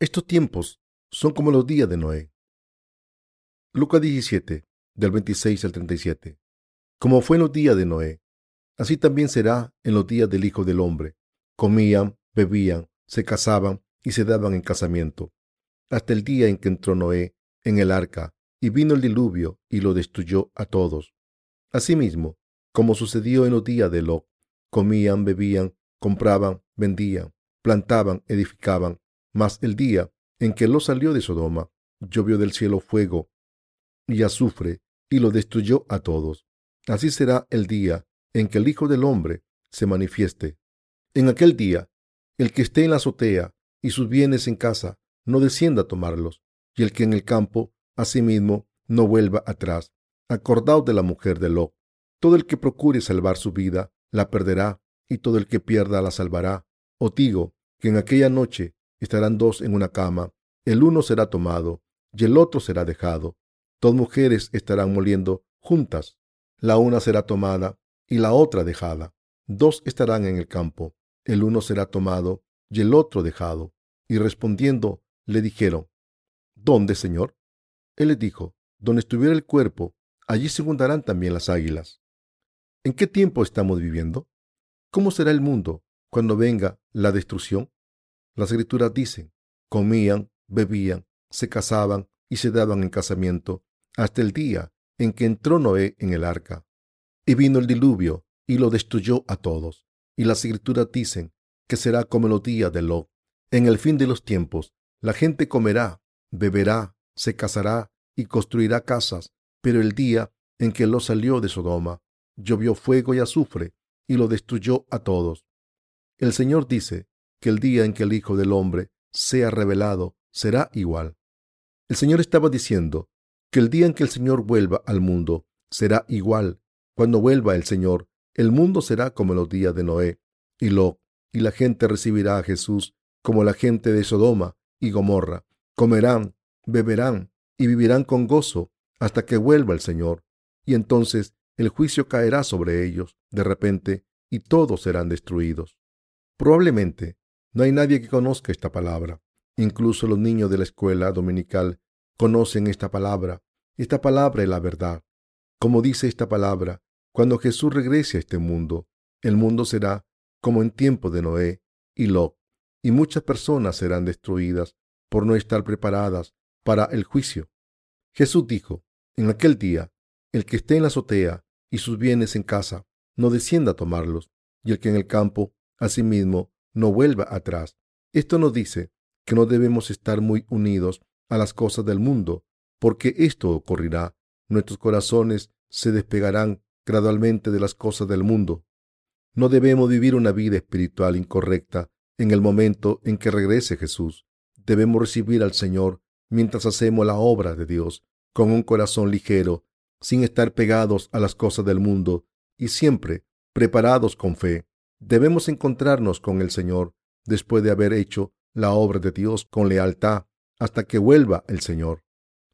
Estos tiempos son como los días de Noé. Lucas 17, del 26 al 37. Como fue en los días de Noé, así también será en los días del Hijo del Hombre. Comían, bebían, se casaban y se daban en casamiento, hasta el día en que entró Noé en el arca y vino el diluvio y lo destruyó a todos. Asimismo, como sucedió en los días de Lot, comían, bebían, compraban, vendían, plantaban, edificaban, mas el día en que Lot salió de Sodoma, llovió del cielo fuego y azufre y lo destruyó a todos. Así será el día en que el Hijo del Hombre se manifieste. En aquel día, el que esté en la azotea y sus bienes en casa, no descienda a tomarlos, y el que en el campo, asimismo, no vuelva atrás. Acordaos de la mujer de Lot. Todo el que procure salvar su vida, la perderá, y todo el que pierda la salvará. Os digo que en aquella noche estarán dos en una cama, el uno será tomado y el otro será dejado. Dos mujeres estarán moliendo juntas, la una será tomada y la otra dejada. Dos estarán en el campo, el uno será tomado y el otro dejado. Y respondiendo, le dijeron, ¿Dónde, Señor? Él les dijo, donde estuviera el cuerpo, allí se juntarán también las águilas. ¿En qué tiempo estamos viviendo? ¿Cómo será el mundo cuando venga la destrucción? Las escrituras dicen, comían, bebían, se casaban y se daban en casamiento hasta el día en que entró Noé en el arca. Y vino el diluvio y lo destruyó a todos. Y las escrituras dicen que será como los días de Lot. En el fin de los tiempos, la gente comerá, beberá, se casará y construirá casas, pero el día en que Lot salió de Sodoma, llovió fuego y azufre y lo destruyó a todos. El Señor dice que el día en que el Hijo del Hombre sea revelado será igual. El Señor estaba diciendo que el día en que el Señor vuelva al mundo será igual. Cuando vuelva el Señor, el mundo será como los días de Noé y Lot, y la gente recibirá a Jesús como la gente de Sodoma y Gomorra. Comerán, beberán y vivirán con gozo hasta que vuelva el Señor. Y entonces el juicio caerá sobre ellos de repente y todos serán destruidos. Probablemente no hay nadie que conozca esta palabra. Incluso los niños de la escuela dominical conocen esta palabra. Esta palabra es la verdad. Como dice esta palabra, cuando Jesús regrese a este mundo, el mundo será como en tiempo de Noé y Lot, y muchas personas serán destruidas por no estar preparadas para el juicio. Jesús dijo, en aquel día, el que esté en la azotea y sus bienes en casa, no descienda a tomarlos, y el que en el campo, asimismo, no vuelva atrás. Esto nos dice que no debemos estar muy unidos a las cosas del mundo, porque esto ocurrirá. Nuestros corazones se despegarán gradualmente de las cosas del mundo. No debemos vivir una vida espiritual incorrecta en el momento en que regrese Jesús. Debemos recibir al Señor mientras hacemos la obra de Dios con un corazón ligero, sin estar pegados a las cosas del mundo y siempre preparados con fe. Debemos encontrarnos con el Señor después de haber hecho la obra de Dios con lealtad hasta que vuelva el Señor.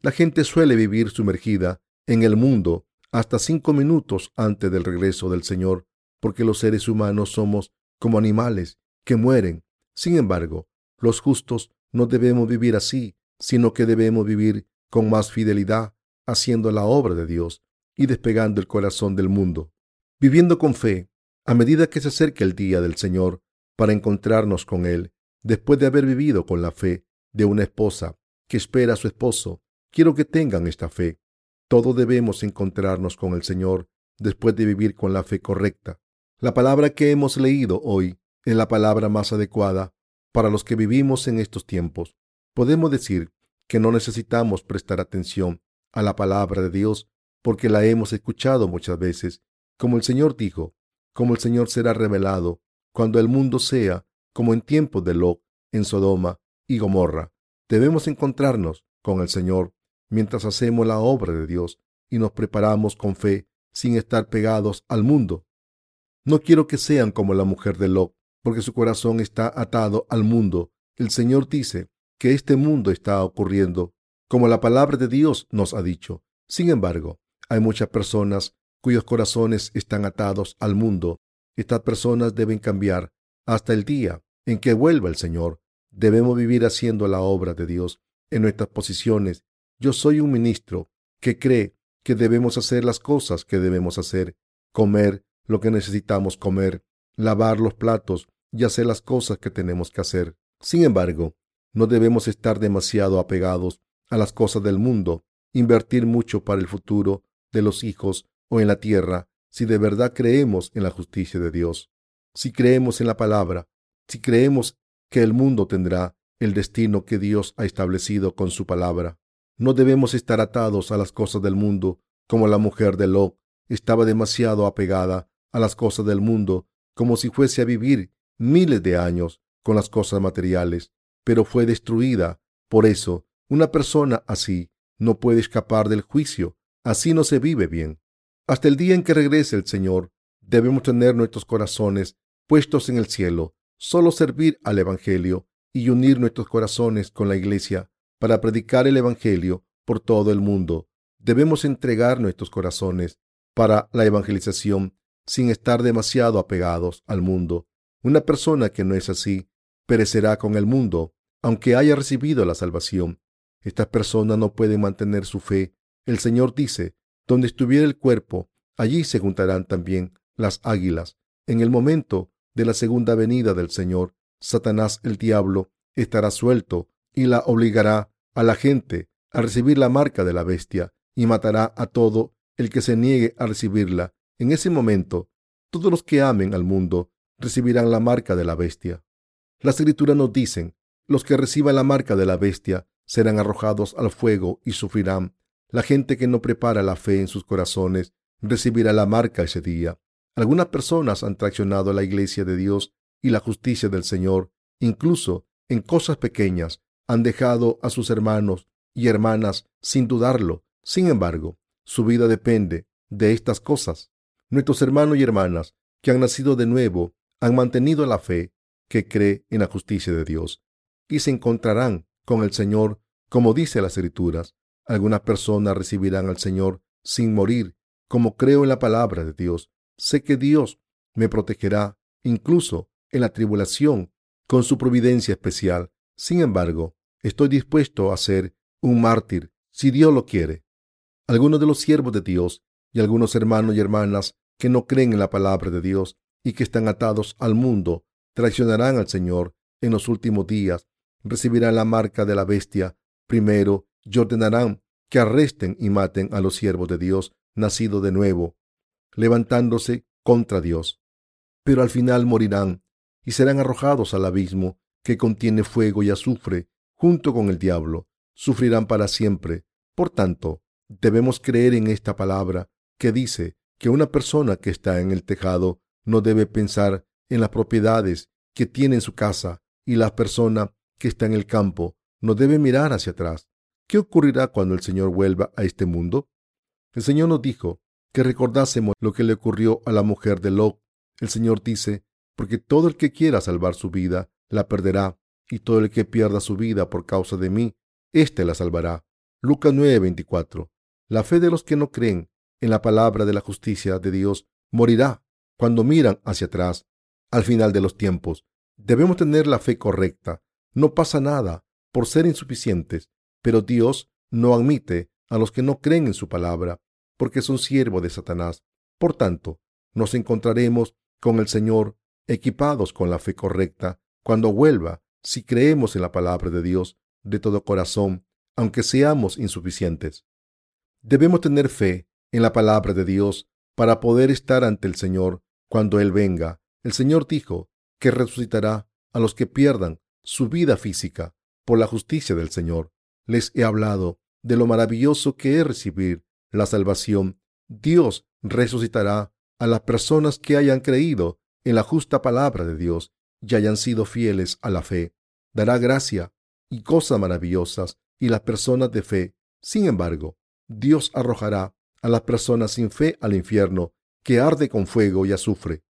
La gente suele vivir sumergida en el mundo hasta cinco minutos antes del regreso del Señor, porque los seres humanos somos como animales que mueren. Sin embargo, los justos no debemos vivir así, sino que debemos vivir con más fidelidad, haciendo la obra de Dios y despegando el corazón del mundo, viviendo con fe, a medida que se acerque el día del Señor para encontrarnos con Él, después de haber vivido con la fe de una esposa que espera a su esposo. Quiero que tengan esta fe. Todos debemos encontrarnos con el Señor después de vivir con la fe correcta. La palabra que hemos leído hoy es la palabra más adecuada para los que vivimos en estos tiempos. Podemos decir que no necesitamos prestar atención a la palabra de Dios porque la hemos escuchado muchas veces. Como el Señor dijo, como el Señor será revelado cuando el mundo sea como en tiempos de Lot en Sodoma y Gomorra. Debemos encontrarnos con el Señor mientras hacemos la obra de Dios y nos preparamos con fe sin estar pegados al mundo. No quiero que sean como la mujer de Lot, porque su corazón está atado al mundo. El Señor dice que este mundo está ocurriendo, como la palabra de Dios nos ha dicho. Sin embargo, hay muchas personas cuyos corazones están atados al mundo. Estas personas deben cambiar hasta el día en que vuelva el Señor. Debemos vivir haciendo la obra de Dios en nuestras posiciones. Yo soy un ministro que cree que debemos hacer las cosas que debemos hacer, comer lo que necesitamos comer, lavar los platos y hacer las cosas que tenemos que hacer. Sin embargo, no debemos estar demasiado apegados a las cosas del mundo, invertir mucho para el futuro de los hijos o en la tierra, si de verdad creemos en la justicia de Dios, si creemos en la palabra, si creemos que el mundo tendrá el destino que Dios ha establecido con su palabra. No debemos estar atados a las cosas del mundo, como la mujer de Lot estaba demasiado apegada a las cosas del mundo, como si fuese a vivir miles de años con las cosas materiales, pero fue destruida. Por eso, una persona así no puede escapar del juicio. Así no se vive bien. Hasta el día en que regrese el Señor, debemos tener nuestros corazones puestos en el cielo, solo servir al Evangelio y unir nuestros corazones con la Iglesia para predicar el Evangelio por todo el mundo. Debemos entregar nuestros corazones para la evangelización sin estar demasiado apegados al mundo. Una persona que no es así perecerá con el mundo, aunque haya recibido la salvación. Estas personas no pueden mantener su fe. El Señor dice, donde estuviera el cuerpo, allí se juntarán también las águilas. En el momento de la segunda venida del Señor, Satanás el diablo estará suelto y la obligará a la gente a recibir la marca de la bestia y matará a todo el que se niegue a recibirla. En ese momento, todos los que amen al mundo recibirán la marca de la bestia. Las escrituras nos dicen, los que reciban la marca de la bestia serán arrojados al fuego y sufrirán. La gente que no prepara la fe en sus corazones recibirá la marca ese día. Algunas personas han traicionado a la iglesia de Dios y la justicia del Señor, incluso en cosas pequeñas, han dejado a sus hermanos y hermanas sin dudarlo. Sin embargo, su vida depende de estas cosas. Nuestros hermanos y hermanas que han nacido de nuevo han mantenido la fe que cree en la justicia de Dios y se encontrarán con el Señor, como dice las Escrituras. Algunas personas recibirán al Señor sin morir, como creo en la palabra de Dios. Sé que Dios me protegerá incluso en la tribulación con su providencia especial. Sin embargo, estoy dispuesto a ser un mártir si Dios lo quiere. Algunos de los siervos de Dios y algunos hermanos y hermanas que no creen en la palabra de Dios y que están atados al mundo traicionarán al Señor en los últimos días recibirán la marca de la bestia primero y ordenarán que arresten y maten a los siervos de Dios nacidos de nuevo, levantándose contra Dios. Pero al final morirán y serán arrojados al abismo que contiene fuego y azufre junto con el diablo. Sufrirán para siempre. Por tanto, debemos creer en esta palabra que dice que una persona que está en el tejado no debe pensar en las propiedades que tiene en su casa y la persona que está en el campo no debe mirar hacia atrás. ¿Qué ocurrirá cuando el Señor vuelva a este mundo? El Señor nos dijo que recordásemos lo que le ocurrió a la mujer de Lot. El Señor dice, porque todo el que quiera salvar su vida, la perderá, y todo el que pierda su vida por causa de mí, éste la salvará. Lucas 9:24. La fe de los que no creen en la palabra de la justicia de Dios morirá cuando miran hacia atrás. Al final de los tiempos, debemos tener la fe correcta no pasa nada por ser insuficientes, pero Dios no admite a los que no creen en su palabra, porque son siervos de Satanás. Por tanto, nos encontraremos con el Señor equipados con la fe correcta cuando vuelva, si creemos en la palabra de Dios de todo corazón, aunque seamos insuficientes. Debemos tener fe en la palabra de Dios para poder estar ante el Señor cuando Él venga. El Señor dijo que resucitará a los que pierdan su vida física por la justicia del Señor. Les he hablado de lo maravilloso que es recibir la salvación. Dios resucitará a las personas que hayan creído en la justa palabra de Dios y hayan sido fieles a la fe. Dará gracia y cosas maravillosas y las personas de fe. Sin embargo, Dios arrojará a las personas sin fe al infierno, que arde con fuego y azufre.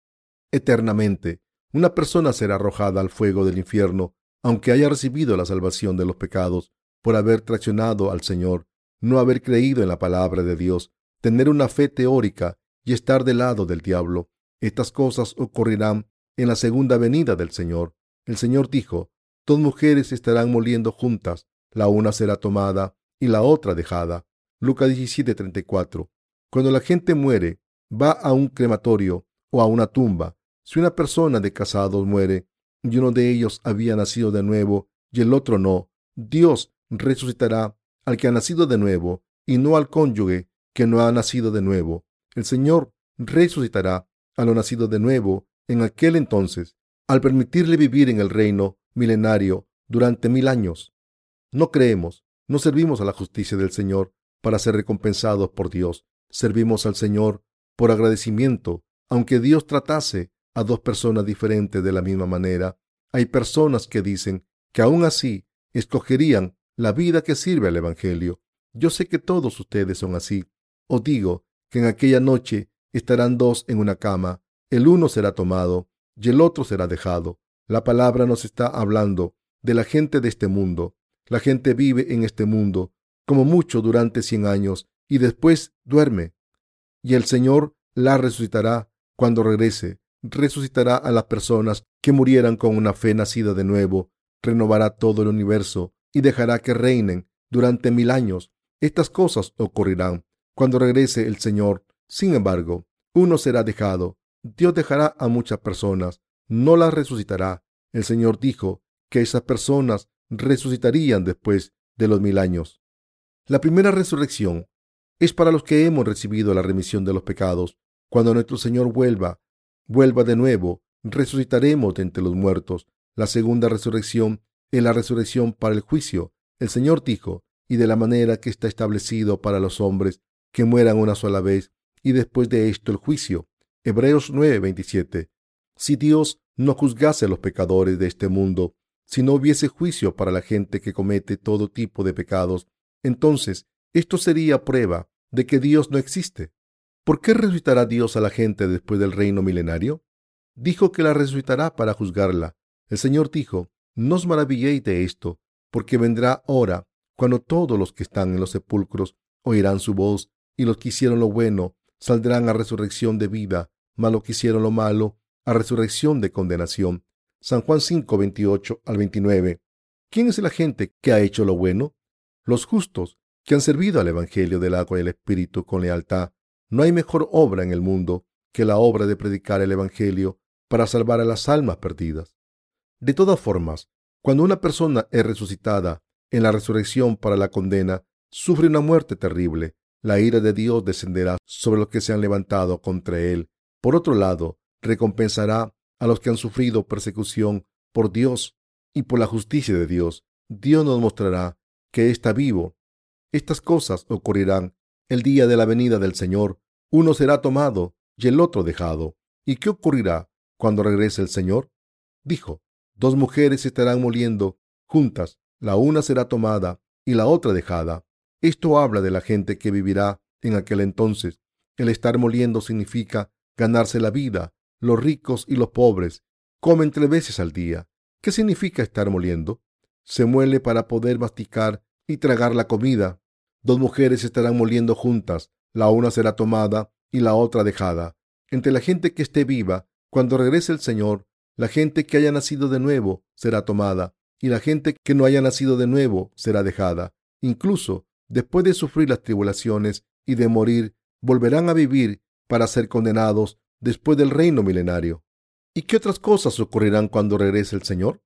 Eternamente, una persona será arrojada al fuego del infierno aunque haya recibido la salvación de los pecados por haber traicionado al Señor, no haber creído en la palabra de Dios, tener una fe teórica y estar del lado del diablo. Estas cosas ocurrirán en la segunda venida del Señor. El Señor dijo dos mujeres estarán moliendo juntas, la una será tomada y la otra dejada. Lucas 17:34. Cuando la gente muere, va a un crematorio o a una tumba. Si una persona de casados muere y uno de ellos había nacido de nuevo y el otro no, Dios resucitará al que ha nacido de nuevo y no al cónyuge que no ha nacido de nuevo. El Señor resucitará a lo nacido de nuevo en aquel entonces, al permitirle vivir en el reino milenario durante mil años. No creemos, no servimos a la justicia del Señor para ser recompensados por Dios. Servimos al Señor por agradecimiento, aunque Dios tratase a dos personas diferentes de la misma manera. Hay personas que dicen que aún así escogerían la vida que sirve al Evangelio. Yo sé que todos ustedes son así. Os digo que en aquella noche estarán dos en una cama, el uno será tomado y el otro será dejado. La palabra nos está hablando de la gente de este mundo. La gente vive en este mundo como mucho durante cien años y después duerme. Y el Señor la resucitará cuando regrese. Resucitará a las personas que murieran con una fe nacida de nuevo. Renovará todo el universo y dejará que reinen durante mil años. Estas cosas ocurrirán cuando regrese el Señor. Sin embargo, uno será dejado. Dios dejará a muchas personas, no las resucitará. El Señor dijo que esas personas resucitarían después de los mil años. La primera resurrección es para los que hemos recibido la remisión de los pecados. Cuando nuestro Señor vuelva, vuelva de nuevo, resucitaremos de entre los muertos. La segunda resurrección es la resurrección para el juicio. El Señor dijo, y de la manera que está establecido para los hombres que mueran una sola vez, y después de esto el juicio. Hebreos 9:27. Si Dios no juzgase a los pecadores de este mundo, si no hubiese juicio para la gente que comete todo tipo de pecados, entonces esto sería prueba de que Dios no existe. ¿Por qué resucitará Dios a la gente después del reino milenario? Dijo que la resucitará para juzgarla. El Señor dijo, no os maravilléis de esto, porque vendrá hora cuando todos los que están en los sepulcros oirán su voz, y los que hicieron lo bueno saldrán a resurrección de vida, mas los que hicieron lo malo a resurrección de condenación. San Juan 5, 28 al 29. ¿Quién es la gente que ha hecho lo bueno? Los justos, que han servido al Evangelio del agua y el Espíritu con lealtad. No hay mejor obra en el mundo que la obra de predicar el Evangelio para salvar a las almas perdidas. De todas formas, cuando una persona es resucitada en la resurrección para la condena, sufre una muerte terrible. La ira de Dios descenderá sobre los que se han levantado contra él. Por otro lado, recompensará a los que han sufrido persecución por Dios y por la justicia de Dios. Dios nos mostrará que está vivo. Estas cosas ocurrirán el día de la venida del Señor. Uno será tomado y el otro dejado. ¿Y qué ocurrirá cuando regrese el Señor? Dijo, dos mujeres estarán moliendo juntas, la una será tomada y la otra dejada. Esto habla de la gente que vivirá en aquel entonces. El estar moliendo significa ganarse la vida los ricos y los pobres comen tres veces al día. ¿Qué significa estar moliendo? Se muele para poder masticar y tragar la comida. Dos mujeres estarán moliendo juntas, la una será tomada y la otra dejada. Entre la gente que esté viva, cuando regrese el Señor, la gente que haya nacido de nuevo será tomada, y la gente que no haya nacido de nuevo será dejada. Incluso después de sufrir las tribulaciones y de morir, volverán a vivir para ser condenados después del reino milenario. ¿Y qué otras cosas ocurrirán cuando regrese el Señor?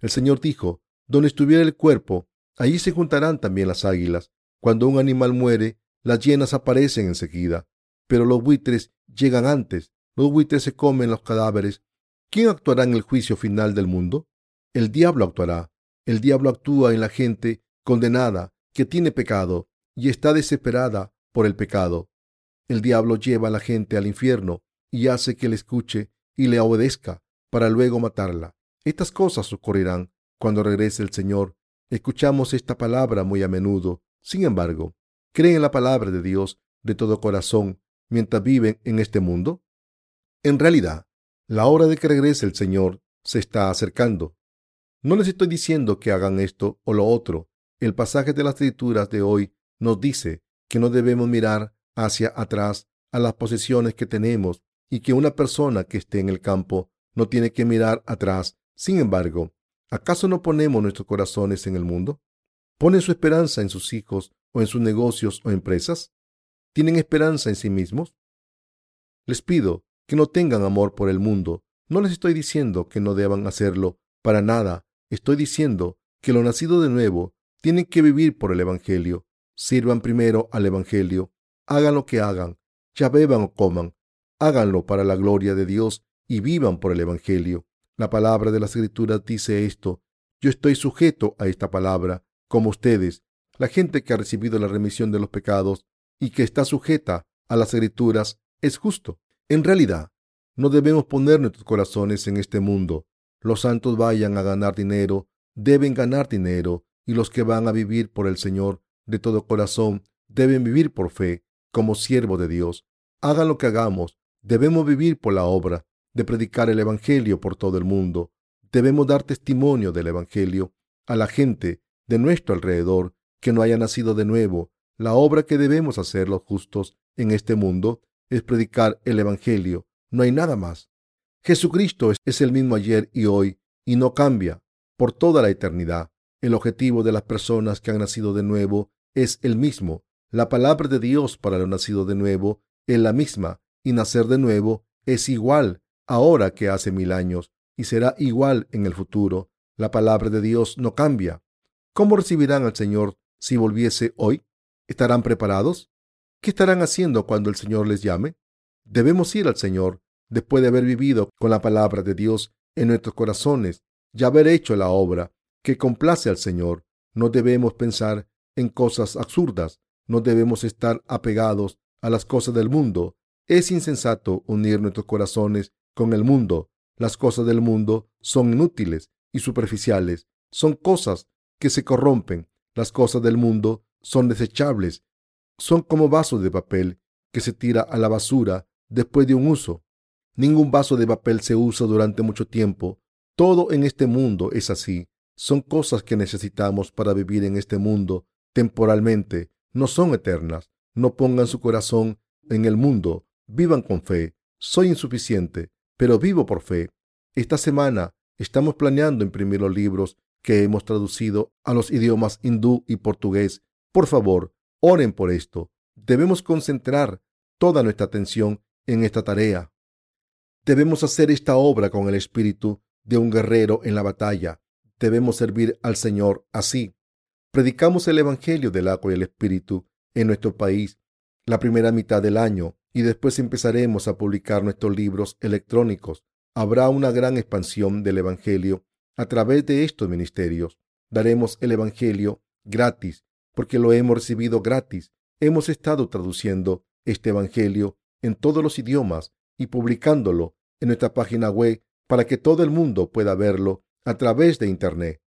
El Señor dijo, donde estuviera el cuerpo, allí se juntarán también las águilas. Cuando un animal muere, las hienas aparecen enseguida, pero los buitres llegan antes. Los buitres se comen los cadáveres. ¿Quién actuará en el juicio final del mundo? El diablo actuará. El diablo actúa en la gente condenada que tiene pecado y está desesperada por el pecado. El diablo lleva a la gente al infierno y hace que le escuche y le obedezca para luego matarla. Estas cosas ocurrirán cuando regrese el Señor. Escuchamos esta palabra muy a menudo. Sin embargo, ¿creen en la palabra de Dios de todo corazón mientras viven en este mundo? En realidad, la hora de que regrese el Señor se está acercando. No les estoy diciendo que hagan esto o lo otro. El pasaje de las escrituras de hoy nos dice que no debemos mirar hacia atrás a las posesiones que tenemos y que una persona que esté en el campo no tiene que mirar atrás. Sin embargo, ¿Acaso no ponemos nuestros corazones en el mundo? ¿Ponen su esperanza en sus hijos o en sus negocios o empresas? ¿Tienen esperanza en sí mismos? Les pido que no tengan amor por el mundo. No les estoy diciendo que no deban hacerlo, para nada. Estoy diciendo que lo nacido de nuevo tienen que vivir por el Evangelio. Sirvan primero al Evangelio. Hagan lo que hagan, ya beban o coman. Háganlo para la gloria de Dios y vivan por el Evangelio. La palabra de la Escritura dice esto. Yo estoy sujeto a esta palabra, como ustedes, la gente que ha recibido la remisión de los pecados y que está sujeta a las Escrituras, es justo. En realidad, no debemos poner nuestros corazones en este mundo. Los santos vayan a ganar dinero, deben ganar dinero, y los que van a vivir por el Señor de todo corazón deben vivir por fe, como siervo de Dios. Hagan lo que hagamos, debemos vivir por la obra de predicar el Evangelio por todo el mundo. Debemos dar testimonio del Evangelio a la gente de nuestro alrededor que no haya nacido de nuevo. La obra que debemos hacer los justos en este mundo es predicar el Evangelio. No hay nada más. Jesucristo es el mismo ayer y hoy y no cambia por toda la eternidad. El objetivo de las personas que han nacido de nuevo es el mismo. La palabra de Dios para lo nacido de nuevo es la misma y nacer de nuevo es igual ahora que hace mil años, y será igual en el futuro. La palabra de Dios no cambia. ¿Cómo recibirán al Señor si volviese hoy? ¿Estarán preparados? ¿Qué estarán haciendo cuando el Señor les llame? Debemos ir al Señor después de haber vivido con la palabra de Dios en nuestros corazones y haber hecho la obra que complace al Señor. No debemos pensar en cosas absurdas, no debemos estar apegados a las cosas del mundo. Es insensato unir nuestros corazones con el mundo. Las cosas del mundo son inútiles y superficiales. Son cosas que se corrompen. Las cosas del mundo son desechables. Son como vasos de papel que se tira a la basura después de un uso. Ningún vaso de papel se usa durante mucho tiempo. Todo en este mundo es así. Son cosas que necesitamos para vivir en este mundo temporalmente. No son eternas. No pongan su corazón en el mundo. Vivan con fe. Soy insuficiente pero vivo por fe. Esta semana estamos planeando imprimir los libros que hemos traducido a los idiomas hindú y portugués. Por favor, oren por esto. Debemos concentrar toda nuestra atención en esta tarea. Debemos hacer esta obra con el espíritu de un guerrero en la batalla. Debemos servir al Señor así. Predicamos el Evangelio del agua y el Espíritu en nuestro país la primera mitad del año y después empezaremos a publicar nuestros libros electrónicos. Habrá una gran expansión del Evangelio a través de estos ministerios. Daremos el Evangelio gratis porque lo hemos recibido gratis. Hemos estado traduciendo este Evangelio en todos los idiomas y publicándolo en nuestra página web para que todo el mundo pueda verlo a través de Internet.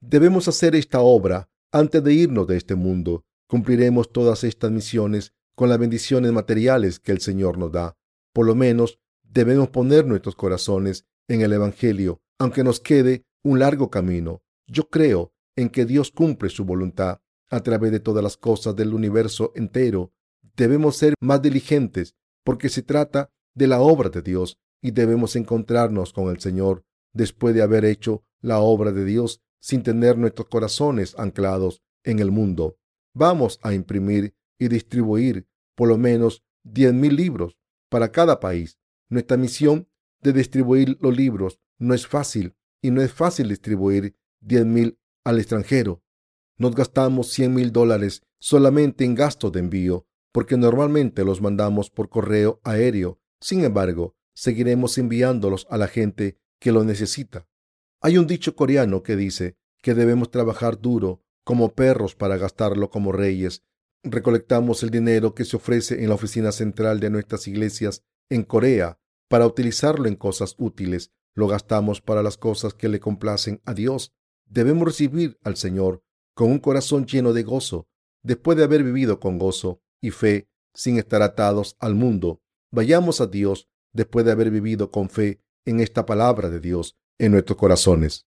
Debemos hacer esta obra antes de irnos de este mundo. Cumpliremos todas estas misiones con las bendiciones materiales que el Señor nos da. Por lo menos debemos poner nuestros corazones en el Evangelio, aunque nos quede un largo camino. Yo creo en que Dios cumple su voluntad a través de todas las cosas del universo entero. Debemos ser más diligentes porque se trata de la obra de Dios y debemos encontrarnos con el Señor después de haber hecho la obra de Dios sin tener nuestros corazones anclados en el mundo. Vamos a imprimir y distribuir por lo menos 10.000 libros para cada país. Nuestra misión de distribuir los libros no es fácil y no es fácil distribuir 10.000 al extranjero. Nos gastamos 100 mil dólares solamente en gastos de envío porque normalmente los mandamos por correo aéreo. Sin embargo, seguiremos enviándolos a la gente que lo necesita. Hay un dicho coreano que dice que debemos trabajar duro como perros para gastarlo como reyes recolectamos el dinero que se ofrece en la oficina central de nuestras iglesias en Corea para utilizarlo en cosas útiles. Lo gastamos para las cosas que le complacen a Dios. Debemos recibir al Señor con un corazón lleno de gozo, después de haber vivido con gozo y fe sin estar atados al mundo. Vayamos a Dios después de haber vivido con fe en esta palabra de Dios en nuestros corazones.